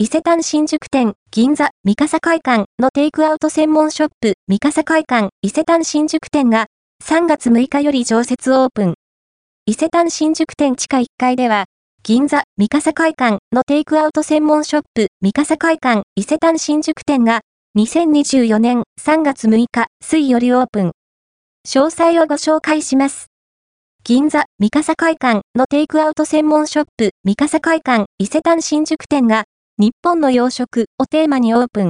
伊勢丹新宿店、銀座、三笠会館のテイクアウト専門ショップ、三笠会館、伊勢丹新宿店が、3月6日より常設オープン。伊勢丹新宿店地下1階では、銀座、三笠会館のテイクアウト専門ショップ、三笠会館、伊勢丹新宿店が、2024年3月6日、水よりオープン。詳細をご紹介します。銀座、三笠会館のテイクアウト専門ショップ、三笠会館、伊勢丹新宿店が、日本の洋食をテーマにオープン。